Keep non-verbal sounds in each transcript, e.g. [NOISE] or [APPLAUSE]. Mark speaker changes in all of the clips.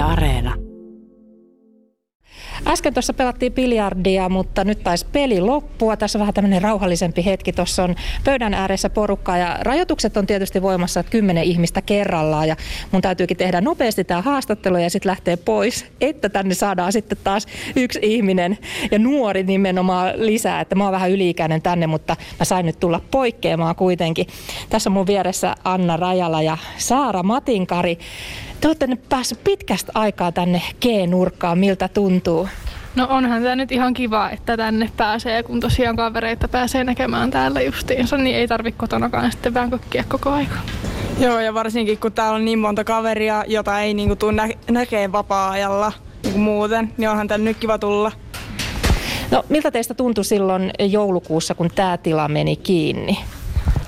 Speaker 1: Areena.
Speaker 2: Äsken tuossa pelattiin biljardia, mutta nyt taisi peli loppua. Tässä on vähän tämmöinen rauhallisempi hetki. Tuossa on pöydän ääressä porukkaa ja rajoitukset on tietysti voimassa, että kymmenen ihmistä kerrallaan. Ja mun täytyykin tehdä nopeasti tämä haastattelu ja sitten lähtee pois, että tänne saadaan sitten taas yksi ihminen ja nuori nimenomaan lisää. Että mä oon vähän yliikäinen tänne, mutta mä sain nyt tulla poikkeamaan kuitenkin. Tässä on mun vieressä Anna Rajala ja Saara Matinkari. Te olette nyt päässyt pitkästä aikaa tänne G-nurkkaan. Miltä tuntuu?
Speaker 3: No onhan tämä nyt ihan kiva, että tänne pääsee, kun tosiaan kavereita pääsee näkemään täällä justiinsa, niin ei tarvitse kotonakaan sitten vähän kokkia koko aika.
Speaker 4: Joo, ja varsinkin kun täällä on niin monta kaveria, jota ei niinku tule nä- näkee vapaa-ajalla niinku muuten, niin onhan tänne nyt kiva tulla.
Speaker 2: No miltä teistä tuntui silloin joulukuussa, kun tämä tila meni kiinni?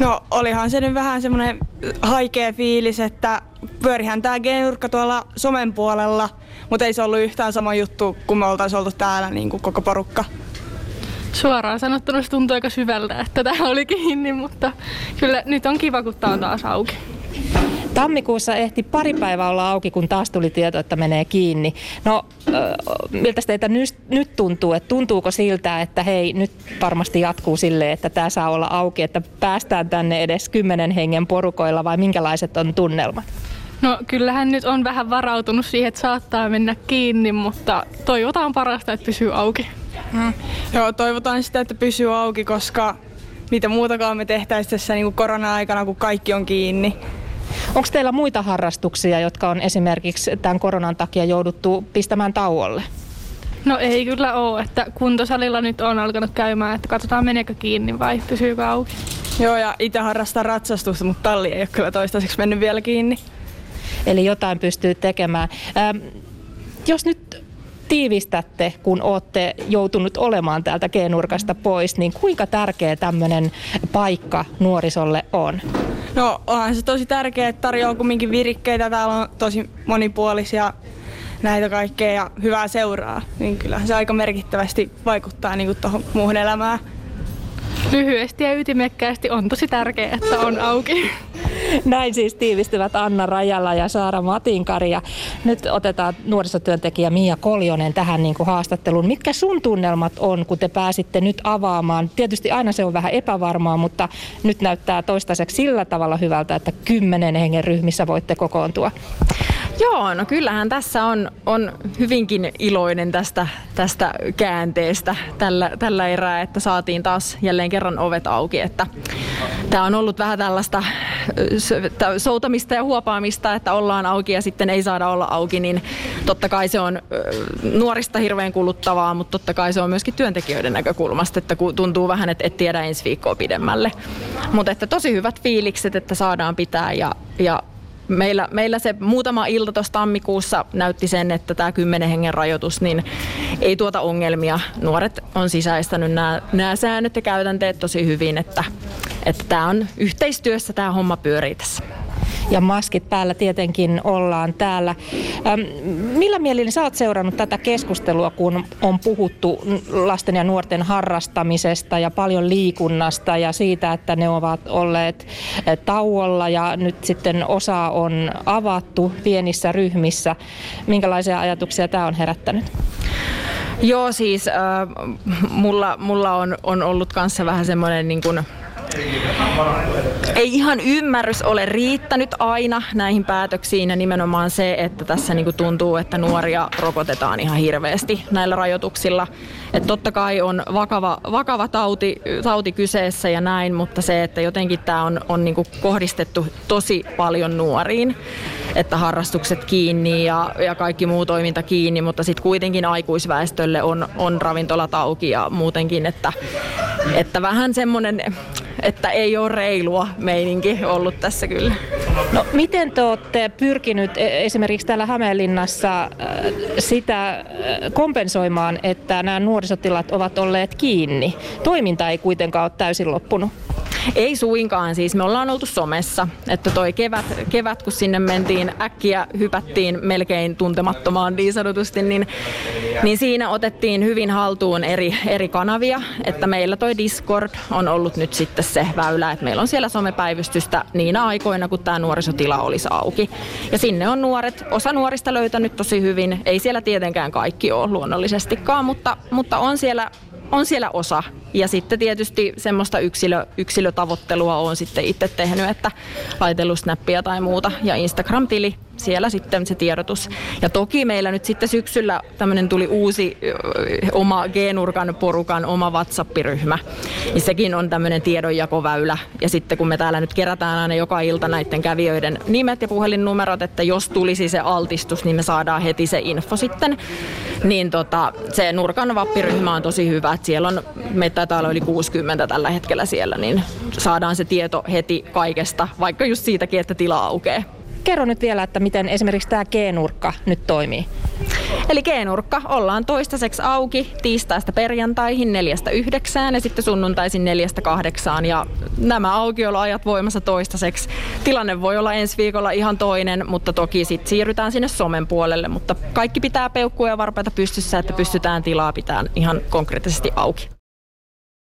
Speaker 4: No olihan se nyt vähän semmoinen haikea fiilis, että pyörihän tää G-nurkka tuolla somen puolella, mutta ei se ollut yhtään sama juttu, kun me oltaisiin oltu täällä niin kuin koko porukka.
Speaker 3: Suoraan sanottuna se tuntuu aika syvältä, että tämä oli kiinni, mutta kyllä nyt on kiva, kun tämä on taas auki.
Speaker 2: Tammikuussa ehti pari päivää olla auki, kun taas tuli tieto, että menee kiinni. No, miltä teitä nyt tuntuu? Että tuntuuko siltä, että hei, nyt varmasti jatkuu sille, että tämä saa olla auki, että päästään tänne edes kymmenen hengen porukoilla vai minkälaiset on tunnelmat?
Speaker 3: No kyllähän nyt on vähän varautunut siihen, että saattaa mennä kiinni, mutta toivotaan parasta, että pysyy auki.
Speaker 4: Mm. Joo, toivotaan sitä, että pysyy auki, koska mitä muutakaan me tehtäisiin tässä niin kuin korona-aikana, kun kaikki on kiinni.
Speaker 2: Onko teillä muita harrastuksia, jotka on esimerkiksi tämän koronan takia jouduttu pistämään tauolle?
Speaker 3: No ei kyllä ole, että kuntosalilla nyt on alkanut käymään, että katsotaan meneekö kiinni vai pysyykö auki.
Speaker 4: Joo ja itse harrastan ratsastusta, mutta talli ei ole kyllä toistaiseksi mennyt vielä kiinni.
Speaker 2: Eli jotain pystyy tekemään. Ähm, jos nyt tiivistätte, kun olette joutunut olemaan täältä G-nurkasta pois, niin kuinka tärkeä tämmöinen paikka nuorisolle on?
Speaker 4: No onhan se tosi tärkeää, että tarjoaa kumminkin virikkeitä. Täällä on tosi monipuolisia näitä kaikkea ja hyvää seuraa. Niin kyllähän se aika merkittävästi vaikuttaa niin tuohon muuhun elämään.
Speaker 3: Lyhyesti ja ytimekkäästi on tosi tärkeää, että on auki. [LAUGHS]
Speaker 2: Näin siis tiivistyvät Anna Rajala ja Saara Matinkari. Ja nyt otetaan nuorisotyöntekijä Mia Koljonen tähän niin kuin haastatteluun. Mitkä sun tunnelmat on, kun te pääsitte nyt avaamaan? Tietysti aina se on vähän epävarmaa, mutta nyt näyttää toistaiseksi sillä tavalla hyvältä, että kymmenen hengen ryhmissä voitte kokoontua.
Speaker 5: Joo, no kyllähän tässä on, on hyvinkin iloinen tästä, tästä käänteestä tällä, tällä erää, että saatiin taas jälleen kerran ovet auki. Että tämä on ollut vähän tällaista soutamista ja huopaamista, että ollaan auki ja sitten ei saada olla auki, niin totta kai se on nuorista hirveän kuluttavaa, mutta totta kai se on myöskin työntekijöiden näkökulmasta, että tuntuu vähän, että et tiedä ensi viikkoa pidemmälle. Mutta että tosi hyvät fiilikset, että saadaan pitää ja, ja meillä, meillä se muutama ilta tuossa tammikuussa näytti sen, että tämä kymmenen hengen rajoitus niin ei tuota ongelmia. Nuoret on sisäistänyt nämä säännöt ja käytänteet tosi hyvin, että, että tämä on yhteistyössä tämä homma pyörii tässä
Speaker 2: ja maskit päällä tietenkin ollaan täällä. Ähm, millä mielin sä oot seurannut tätä keskustelua, kun on puhuttu lasten ja nuorten harrastamisesta ja paljon liikunnasta ja siitä, että ne ovat olleet äh, tauolla ja nyt sitten osa on avattu pienissä ryhmissä. Minkälaisia ajatuksia tämä on herättänyt?
Speaker 5: Joo, siis äh, mulla, mulla on, on ollut kanssa vähän semmoinen niin kuin ei ihan ymmärrys ole riittänyt aina näihin päätöksiin ja nimenomaan se, että tässä niinku tuntuu, että nuoria rokotetaan ihan hirveästi näillä rajoituksilla. Et totta kai on vakava, vakava tauti, tauti kyseessä ja näin, mutta se, että jotenkin tämä on, on niinku kohdistettu tosi paljon nuoriin, että harrastukset kiinni ja, ja kaikki muu toiminta kiinni, mutta sitten kuitenkin aikuisväestölle on, on ravintolat auki ja muutenkin, että, että vähän semmoinen että ei ole reilua meininki ollut tässä kyllä.
Speaker 2: No, miten te olette pyrkinyt e, esimerkiksi täällä Hämeenlinnassa äh, sitä äh, kompensoimaan, että nämä nuorisotilat ovat olleet kiinni? Toiminta ei kuitenkaan ole täysin loppunut.
Speaker 5: Ei suinkaan, siis me ollaan oltu somessa, että toi kevät, kevät kun sinne mentiin, äkkiä hypättiin melkein tuntemattomaan niin sanotusti, niin, niin siinä otettiin hyvin haltuun eri, eri kanavia, että meillä toi Discord on ollut nyt sitten se väylä, että meillä on siellä somepäivystystä niinä aikoina, kun tämä nuorisotila olisi auki. Ja sinne on nuoret, osa nuorista löytänyt tosi hyvin, ei siellä tietenkään kaikki ole luonnollisestikaan, mutta, mutta on siellä on siellä osa. Ja sitten tietysti semmoista yksilö, yksilötavoittelua on sitten itse tehnyt, että laitellut snappia tai muuta. Ja Instagram-tili siellä sitten se tiedotus. Ja toki meillä nyt sitten syksyllä tämmöinen tuli uusi oma G-nurkan porukan oma WhatsApp-ryhmä. Ja sekin on tämmöinen tiedonjakoväylä. Ja sitten kun me täällä nyt kerätään aina joka ilta näiden kävijöiden nimet ja puhelinnumerot, että jos tulisi se altistus, niin me saadaan heti se info sitten. Niin tota, se nurkan vappiryhmä on tosi hyvä, että siellä on, meitä taitaa yli 60 tällä hetkellä siellä, niin saadaan se tieto heti kaikesta, vaikka just siitäkin, että tila aukeaa.
Speaker 2: Kerro nyt vielä, että miten esimerkiksi tämä G-nurkka nyt toimii.
Speaker 5: Eli G-nurkka ollaan toistaiseksi auki tiistaista perjantaihin neljästä yhdeksään ja sitten sunnuntaisin neljästä kahdeksaan. Ja nämä aukioloajat voimassa toistaiseksi. Tilanne voi olla ensi viikolla ihan toinen, mutta toki sitten siirrytään sinne somen puolelle. Mutta kaikki pitää peukkua ja varpaita pystyssä, että pystytään tilaa pitämään ihan konkreettisesti auki.